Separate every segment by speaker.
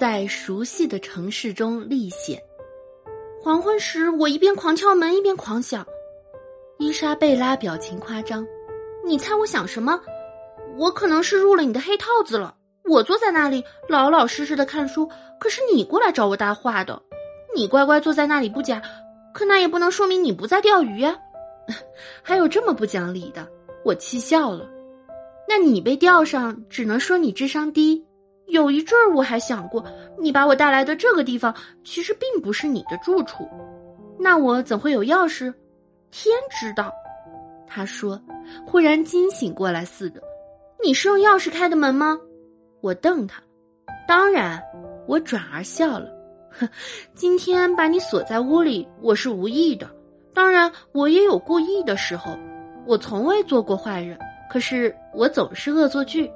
Speaker 1: 在熟悉的城市中历险。黄昏时，我一边狂敲门一边狂想。伊莎贝拉表情夸张，你猜我想什么？我可能是入了你的黑套子了。我坐在那里老老实实的看书，可是你过来找我搭话的。你乖乖坐在那里不假，可那也不能说明你不在钓鱼呀。还有这么不讲理的，我气笑了。那你被钓上，只能说你智商低。有一阵儿我还想过，你把我带来的这个地方其实并不是你的住处。那我怎会有钥匙？天知道。他说，忽然惊醒过来似的。你是用钥匙开的门吗？我瞪他。当然。我转而笑了。哼，今天把你锁在屋里，我是无意的。当然，我也有故意的时候。我从未做过坏人，可是我总是恶作剧。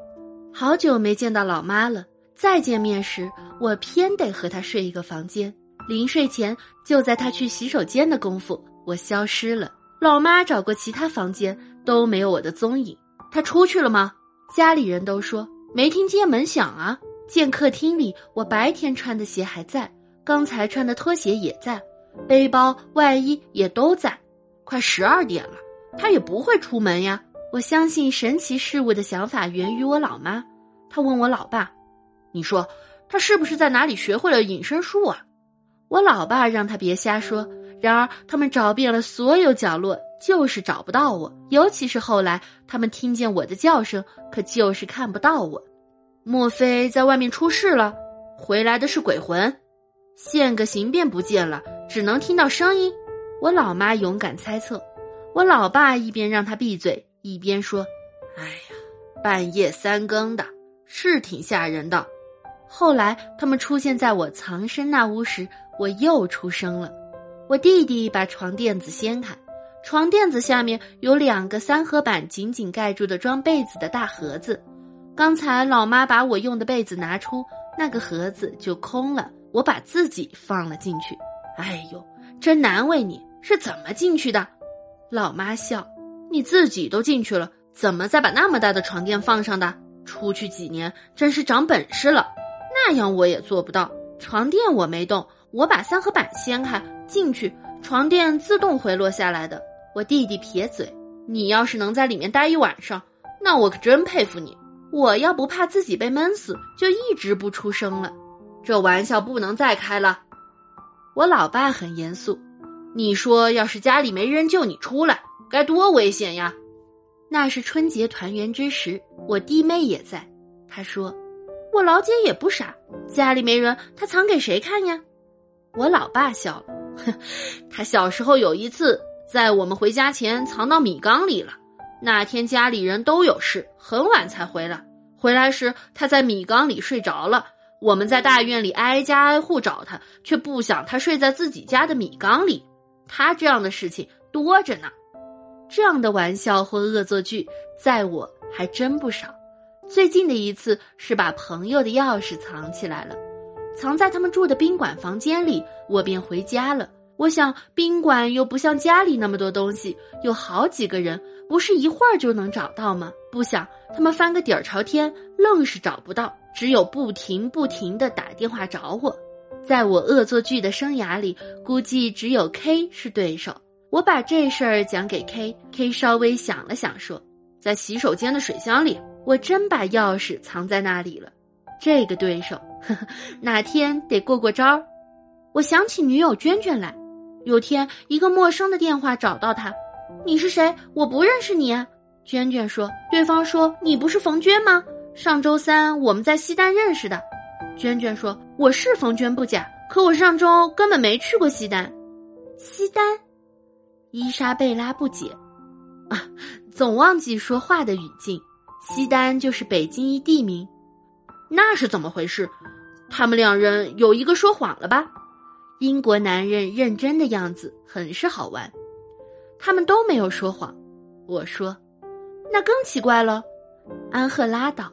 Speaker 1: 好久没见到老妈了，再见面时，我偏得和她睡一个房间。临睡前，就在她去洗手间的功夫，我消失了。老妈找过其他房间，都没有我的踪影。她出去了吗？家里人都说没听见门响啊。见客厅里，我白天穿的鞋还在，刚才穿的拖鞋也在。背包、外衣也都在，快十二点了，他也不会出门呀。我相信神奇事物的想法源于我老妈。他问我老爸：“你说他是不是在哪里学会了隐身术啊？”我老爸让他别瞎说。然而他们找遍了所有角落，就是找不到我。尤其是后来他们听见我的叫声，可就是看不到我。莫非在外面出事了？回来的是鬼魂？现个形便不见了。只能听到声音，我老妈勇敢猜测，我老爸一边让他闭嘴，一边说：“哎呀，半夜三更的，是挺吓人的。”后来他们出现在我藏身那屋时，我又出声了。我弟弟把床垫子掀开，床垫子下面有两个三合板紧紧盖住的装被子的大盒子。刚才老妈把我用的被子拿出，那个盒子就空了，我把自己放了进去。哎呦，真难为你！是怎么进去的？老妈笑，你自己都进去了，怎么再把那么大的床垫放上的？出去几年，真是长本事了。那样我也做不到。床垫我没动，我把三合板掀开进去，床垫自动回落下来的。我弟弟撇嘴，你要是能在里面待一晚上，那我可真佩服你。我要不怕自己被闷死，就一直不出声了。这玩笑不能再开了。我老爸很严肃，你说要是家里没人救你出来，该多危险呀！那是春节团圆之时，我弟妹也在。他说：“我老姐也不傻，家里没人，她藏给谁看呀？”我老爸笑了，哼，他小时候有一次在我们回家前藏到米缸里了。那天家里人都有事，很晚才回来。回来时他在米缸里睡着了。我们在大院里挨家挨户找他，却不想他睡在自己家的米缸里。他这样的事情多着呢，这样的玩笑或恶作剧，在我还真不少。最近的一次是把朋友的钥匙藏起来了，藏在他们住的宾馆房间里，我便回家了。我想宾馆又不像家里那么多东西，有好几个人，不是一会儿就能找到吗？不想他们翻个底儿朝天，愣是找不到。只有不停不停的打电话找我，在我恶作剧的生涯里，估计只有 K 是对手。我把这事儿讲给 K，K 稍微想了想，说：“在洗手间的水箱里，我真把钥匙藏在那里了。”这个对手，呵呵，哪天得过过招儿。我想起女友娟娟来，有天一个陌生的电话找到她：“你是谁？我不认识你。”娟娟说：“对方说你不是冯娟吗？”上周三我们在西单认识的，娟娟说我是冯娟不假，可我上周根本没去过西单。西单，伊莎贝拉不解，啊，总忘记说话的语境。西单就是北京一地名，那是怎么回事？他们两人有一个说谎了吧？英国男人认真的样子很是好玩。他们都没有说谎，我说，那更奇怪了。安赫拉道。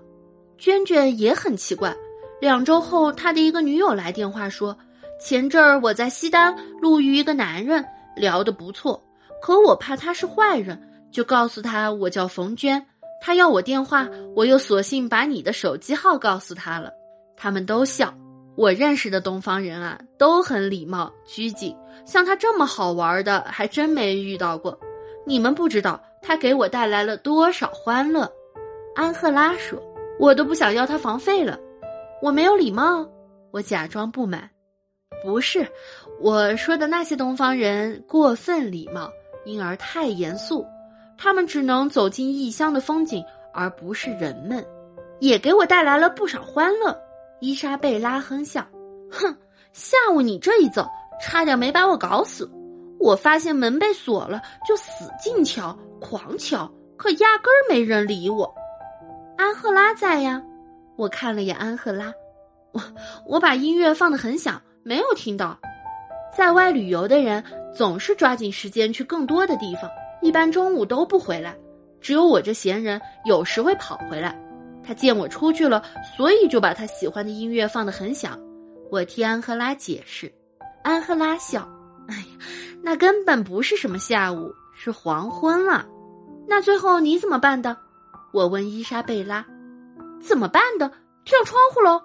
Speaker 1: 娟娟也很奇怪，两周后，他的一个女友来电话说，前阵儿我在西单路遇一个男人，聊得不错，可我怕他是坏人，就告诉他我叫冯娟，他要我电话，我又索性把你的手机号告诉他了。他们都笑，我认识的东方人啊，都很礼貌拘谨，像他这么好玩的，还真没遇到过。你们不知道他给我带来了多少欢乐。安赫拉说：“我都不想要他房费了。”我没有礼貌，我假装不满。不是，我说的那些东方人过分礼貌，因而太严肃。他们只能走进异乡的风景，而不是人们。也给我带来了不少欢乐。伊莎贝拉哼笑，哼，下午你这一走，差点没把我搞死。我发现门被锁了，就使劲敲，狂敲，可压根儿没人理我。安赫拉在呀，我看了眼安赫拉，我我把音乐放得很响，没有听到。在外旅游的人总是抓紧时间去更多的地方，一般中午都不回来，只有我这闲人有时会跑回来。他见我出去了，所以就把他喜欢的音乐放得很响。我替安赫拉解释，安赫拉笑：“哎呀，那根本不是什么下午，是黄昏了。”那最后你怎么办的？我问伊莎贝拉：“怎么办的？跳窗户喽？”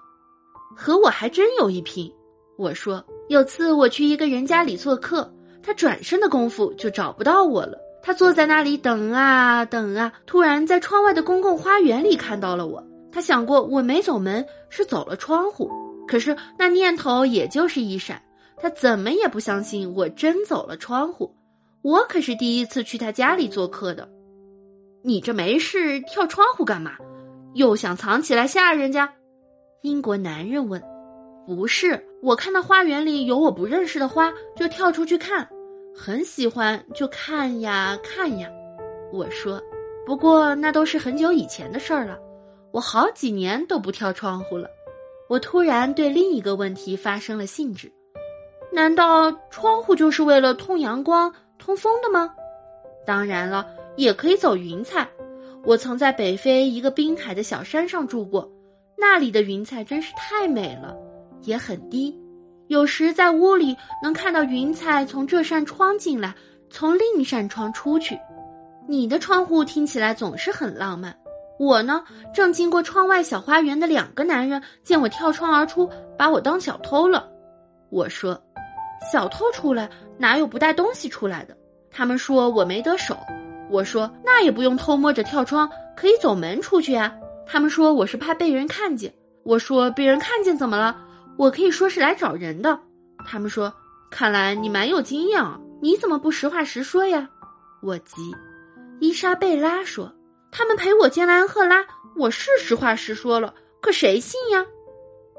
Speaker 1: 和我还真有一拼。我说：“有次我去一个人家里做客，他转身的功夫就找不到我了。”他坐在那里等啊等啊，突然在窗外的公共花园里看到了我。他想过我没走门，是走了窗户。可是那念头也就是一闪，他怎么也不相信我真走了窗户。我可是第一次去他家里做客的。你这没事跳窗户干嘛？又想藏起来吓人家？英国男人问。不是，我看到花园里有我不认识的花，就跳出去看。很喜欢，就看呀看呀。我说，不过那都是很久以前的事儿了。我好几年都不跳窗户了。我突然对另一个问题发生了兴致：难道窗户就是为了通阳光、通风的吗？当然了，也可以走云彩。我曾在北非一个滨海的小山上住过，那里的云彩真是太美了，也很低。有时在屋里能看到云彩从这扇窗进来，从另一扇窗出去。你的窗户听起来总是很浪漫。我呢，正经过窗外小花园的两个男人见我跳窗而出，把我当小偷了。我说：“小偷出来哪有不带东西出来的？”他们说我没得手。我说：“那也不用偷摸着跳窗，可以走门出去呀。”他们说我是怕被人看见。我说：“被人看见怎么了？”我可以说是来找人的，他们说，看来你蛮有经验啊，你怎么不实话实说呀？我急。伊莎贝拉说，他们陪我见了安赫拉，我是实话实说了，可谁信呀？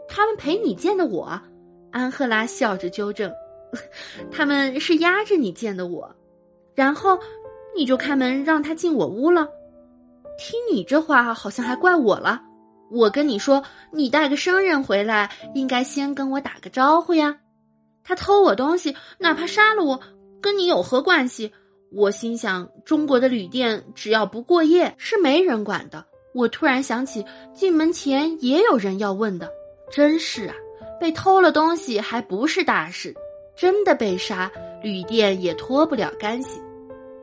Speaker 1: 他们陪你见的我，安赫拉笑着纠正，他们是压着你见的我，然后你就开门让他进我屋了，听你这话好像还怪我了。我跟你说，你带个生人回来，应该先跟我打个招呼呀。他偷我东西，哪怕杀了我，跟你有何关系？我心想，中国的旅店只要不过夜，是没人管的。我突然想起，进门前也有人要问的。真是啊，被偷了东西还不是大事，真的被杀，旅店也脱不了干系。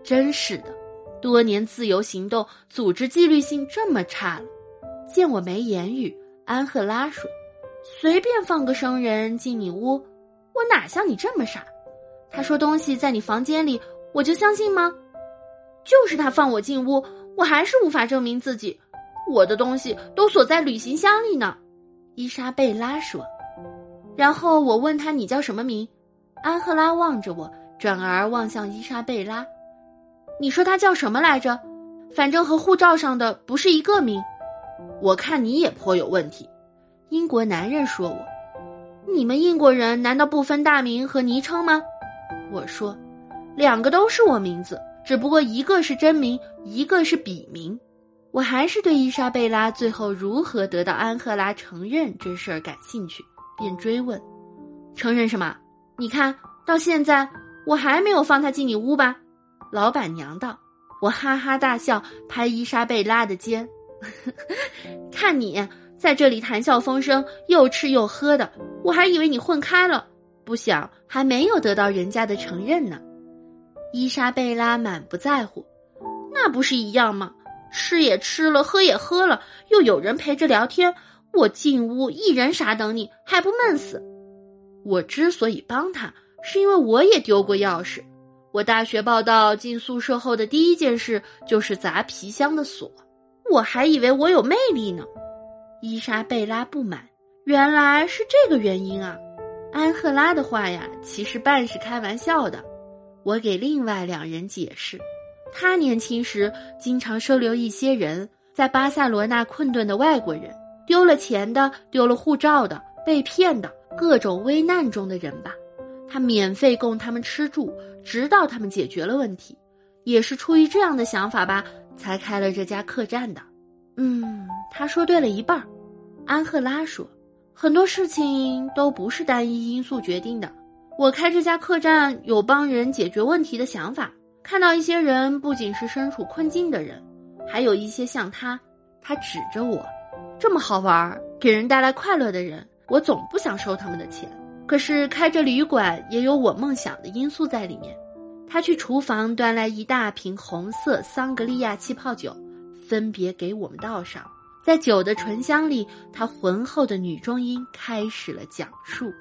Speaker 1: 真是的，多年自由行动，组织纪律性这么差了。见我没言语，安赫拉说：“随便放个生人进你屋，我哪像你这么傻？他说东西在你房间里，我就相信吗？就是他放我进屋，我还是无法证明自己。我的东西都锁在旅行箱里呢。”伊莎贝拉说。然后我问他：“你叫什么名？”安赫拉望着我，转而望向伊莎贝拉：“你说他叫什么来着？反正和护照上的不是一个名。”我看你也颇有问题，英国男人说：“我，你们英国人难道不分大名和昵称吗？”我说：“两个都是我名字，只不过一个是真名，一个是笔名。”我还是对伊莎贝拉最后如何得到安赫拉承认这事儿感兴趣，便追问：“承认什么？你看到现在我还没有放他进你屋吧？”老板娘道。我哈哈大笑，拍伊莎贝拉的肩。看你在这里谈笑风生，又吃又喝的，我还以为你混开了，不想还没有得到人家的承认呢。伊莎贝拉满不在乎，那不是一样吗？吃也吃了，喝也喝了，又有人陪着聊天，我进屋一人傻等你，还不闷死？我之所以帮他，是因为我也丢过钥匙。我大学报到进宿舍后的第一件事就是砸皮箱的锁。我还以为我有魅力呢。伊莎贝拉不满，原来是这个原因啊！安赫拉的话呀，其实半是开玩笑的。我给另外两人解释，他年轻时经常收留一些人，在巴塞罗那困顿的外国人，丢了钱的，丢了护照的，被骗的，各种危难中的人吧。他免费供他们吃住，直到他们解决了问题，也是出于这样的想法吧，才开了这家客栈的。嗯，他说对了一半儿。安赫拉说。很多事情都不是单一因素决定的。我开这家客栈有帮人解决问题的想法，看到一些人不仅是身处困境的人，还有一些像他，他指着我，这么好玩儿，给人带来快乐的人，我总不想收他们的钱。可是开着旅馆也有我梦想的因素在里面。他去厨房端来一大瓶红色桑格利亚气泡酒，分别给我们倒上。在酒的醇香里，他浑厚的女中音开始了讲述。